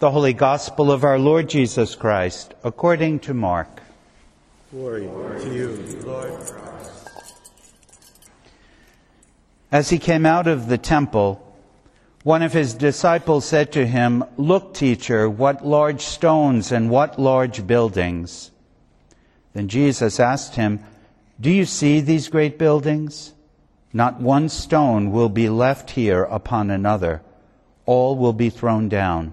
The Holy Gospel of our Lord Jesus Christ, according to Mark. Glory to you, Lord. Christ. As he came out of the temple, one of his disciples said to him, Look, teacher, what large stones and what large buildings. Then Jesus asked him, Do you see these great buildings? Not one stone will be left here upon another. All will be thrown down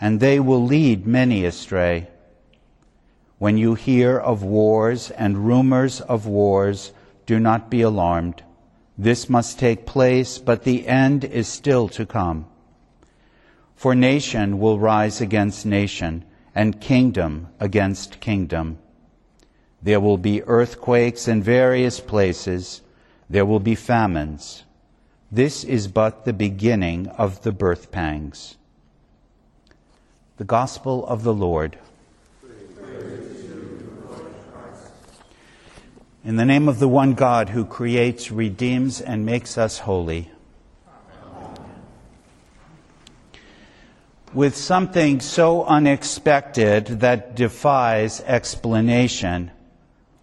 and they will lead many astray. When you hear of wars and rumors of wars, do not be alarmed. This must take place, but the end is still to come. For nation will rise against nation, and kingdom against kingdom. There will be earthquakes in various places. There will be famines. This is but the beginning of the birth pangs. The Gospel of the Lord. In the name of the one God who creates, redeems, and makes us holy. With something so unexpected that defies explanation,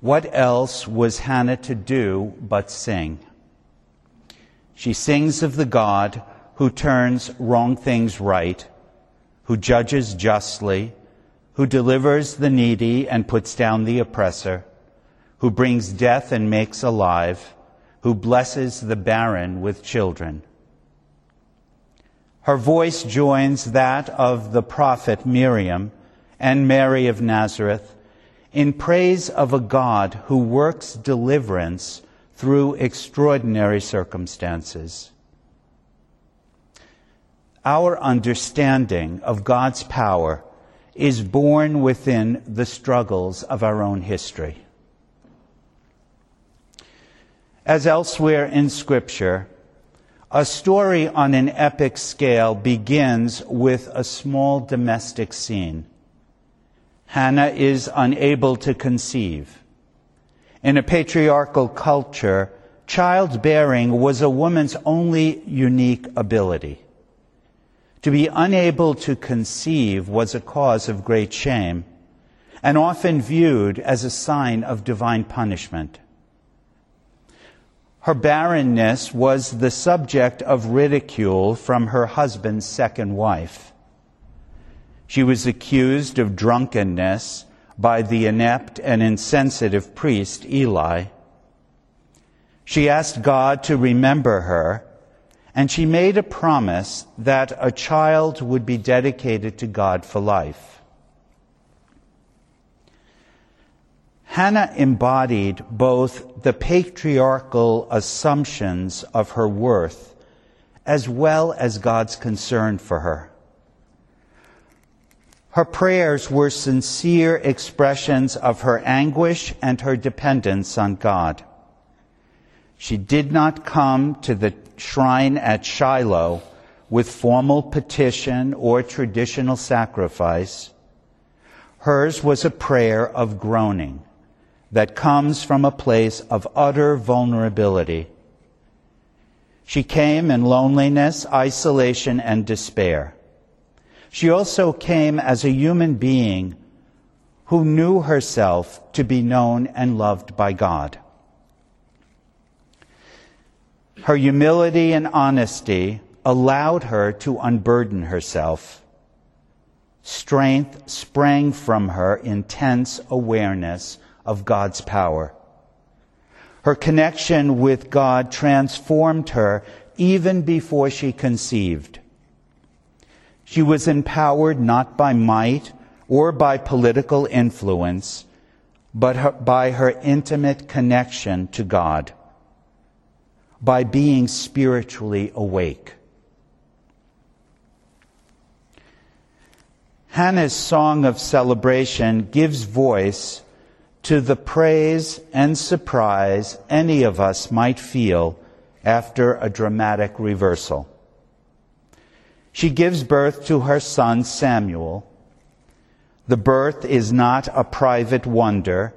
what else was Hannah to do but sing? She sings of the God who turns wrong things right who judges justly, who delivers the needy and puts down the oppressor, who brings death and makes alive, who blesses the barren with children. Her voice joins that of the prophet Miriam and Mary of Nazareth in praise of a God who works deliverance through extraordinary circumstances our understanding of God's power is born within the struggles of our own history. As elsewhere in Scripture, a story on an epic scale begins with a small domestic scene. Hannah is unable to conceive. In a patriarchal culture, childbearing was a woman's only unique ability. To be unable to conceive was a cause of great shame and often viewed as a sign of divine punishment. Her barrenness was the subject of ridicule from her husband's second wife. She was accused of drunkenness by the inept and insensitive priest Eli. She asked God to remember her and she made a promise that a child would be dedicated to God for life. Hannah embodied both the patriarchal assumptions of her worth as well as God's concern for her. Her prayers were sincere expressions of her anguish and her dependence on God. She did not come to the shrine at Shiloh with formal petition or traditional sacrifice. Hers was a prayer of groaning that comes from a place of utter vulnerability. She came in loneliness, isolation, and despair. She also came as a human being who knew herself to be known and loved by God. Her humility and honesty allowed her to unburden herself. Strength sprang from her intense awareness of God's power. Her connection with God transformed her even before she conceived. She was empowered not by might or by political influence, but by her intimate connection to God by being spiritually awake. Hannah's song of celebration gives voice to the praise and surprise any of us might feel after a dramatic reversal. She gives birth to her son Samuel. The birth is not a private wonder,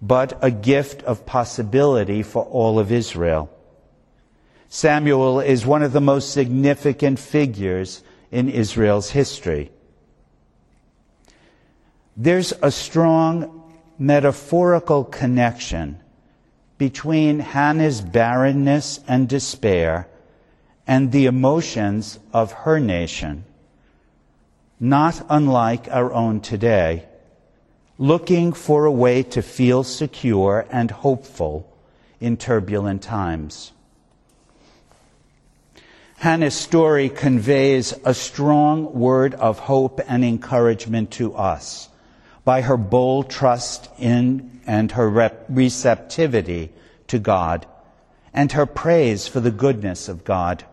but a gift of possibility for all of Israel. Samuel is one of the most significant figures in Israel's history. There's a strong metaphorical connection between Hannah's barrenness and despair and the emotions of her nation, not unlike our own today, looking for a way to feel secure and hopeful in turbulent times. Hannah's story conveys a strong word of hope and encouragement to us by her bold trust in and her receptivity to God and her praise for the goodness of God.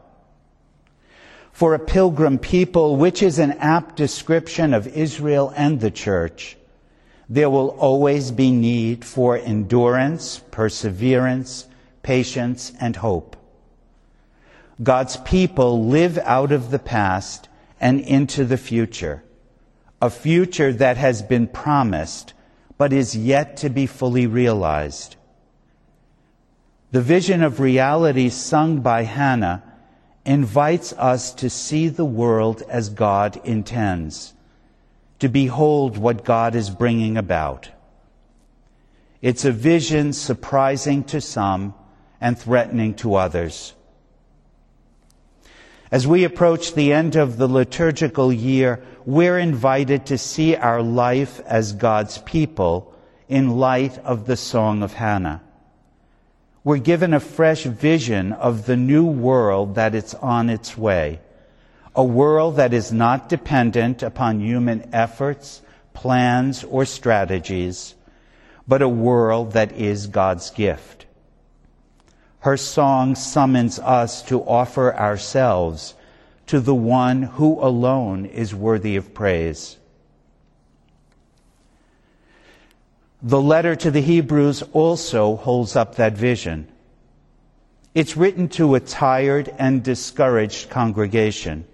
For a pilgrim people, which is an apt description of Israel and the church, there will always be need for endurance, perseverance, patience, and hope. God's people live out of the past and into the future, a future that has been promised but is yet to be fully realized. The vision of reality sung by Hannah invites us to see the world as God intends, to behold what God is bringing about. It's a vision surprising to some and threatening to others. As we approach the end of the liturgical year, we're invited to see our life as God's people in light of the Song of Hannah. We're given a fresh vision of the new world that is on its way. A world that is not dependent upon human efforts, plans, or strategies, but a world that is God's gift. Her song summons us to offer ourselves to the one who alone is worthy of praise. The letter to the Hebrews also holds up that vision. It's written to a tired and discouraged congregation.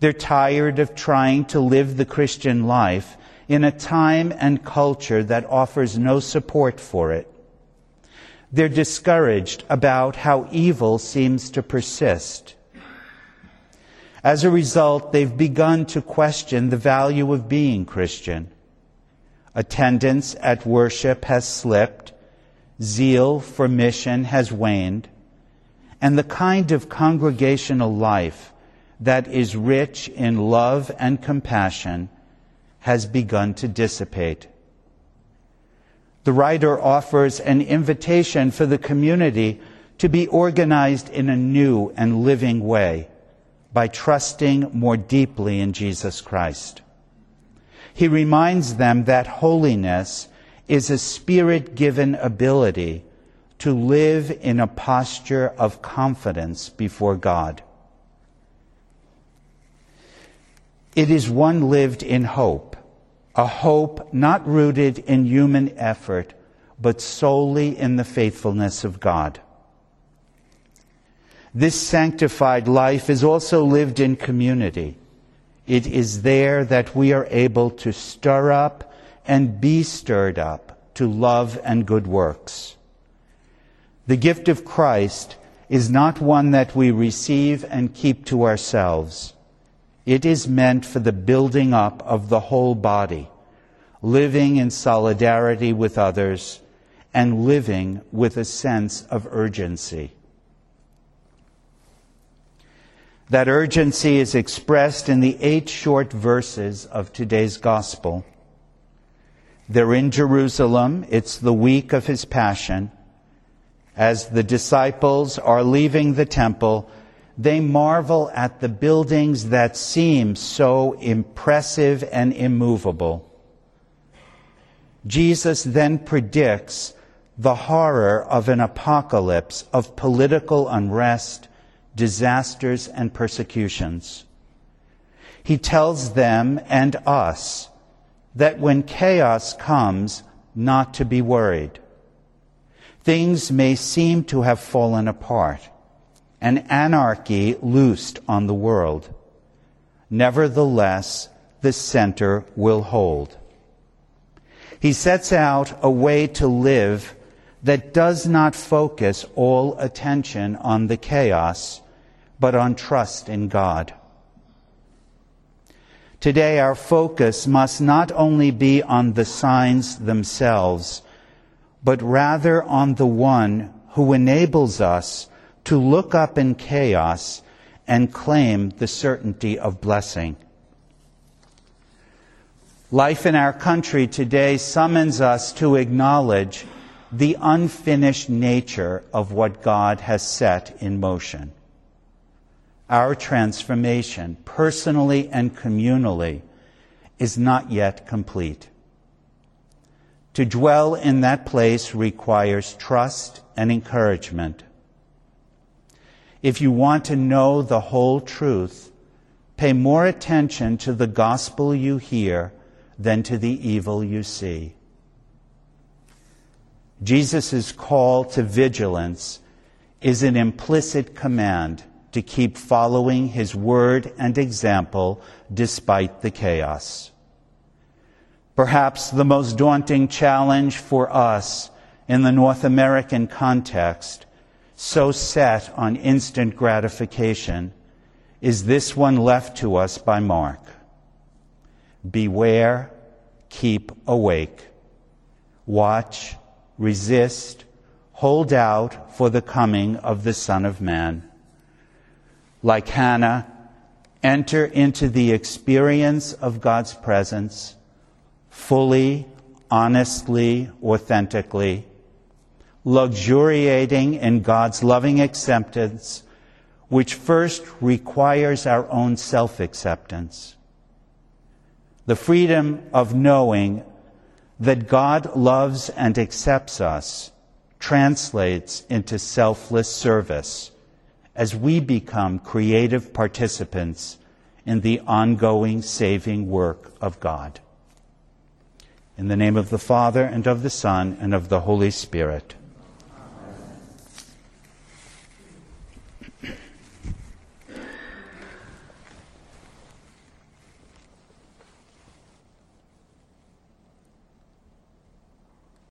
They're tired of trying to live the Christian life in a time and culture that offers no support for it. They're discouraged about how evil seems to persist. As a result, they've begun to question the value of being Christian. Attendance at worship has slipped, zeal for mission has waned, and the kind of congregational life that is rich in love and compassion has begun to dissipate the writer offers an invitation for the community to be organized in a new and living way by trusting more deeply in Jesus Christ. He reminds them that holiness is a spirit given ability to live in a posture of confidence before God. It is one lived in hope a hope not rooted in human effort, but solely in the faithfulness of God. This sanctified life is also lived in community. It is there that we are able to stir up and be stirred up to love and good works. The gift of Christ is not one that we receive and keep to ourselves. It is meant for the building up of the whole body, living in solidarity with others, and living with a sense of urgency. That urgency is expressed in the eight short verses of today's gospel. They're in Jerusalem. It's the week of his passion. As the disciples are leaving the temple, they marvel at the buildings that seem so impressive and immovable. Jesus then predicts the horror of an apocalypse of political unrest, disasters, and persecutions. he tells them and us that when chaos comes, not to be worried. Things may seem to have fallen apart, and anarchy loosed on the world. Nevertheless, the center will hold. He sets out a way to live that does not focus all attention on the chaos, but on trust in God. Today, our focus must not only be on the signs themselves, but rather on the one who enables us to look up in chaos and claim the certainty of blessing. Life in our country today summons us to acknowledge the unfinished nature of what God has set in motion. Our transformation, personally and communally, is not yet complete. To dwell in that place requires trust and encouragement. If you want to know the whole truth, pay more attention to the gospel you hear than to the evil you see. Jesus' call to vigilance is an implicit command to keep following his word and example despite the chaos. Perhaps the most daunting challenge for us in the North American context, so set on instant gratification, is this one left to us by Mark. Beware, keep awake. Watch, resist, hold out for the coming of the Son of Man. Like Hannah, enter into the experience of God's presence fully, honestly, authentically, luxuriating in God's loving acceptance, which first requires our own self acceptance the freedom of knowing that God loves and accepts us translates into selfless service as we become creative participants in the ongoing saving work of God. In the name of the Father, and of the Son, and of the Holy Spirit.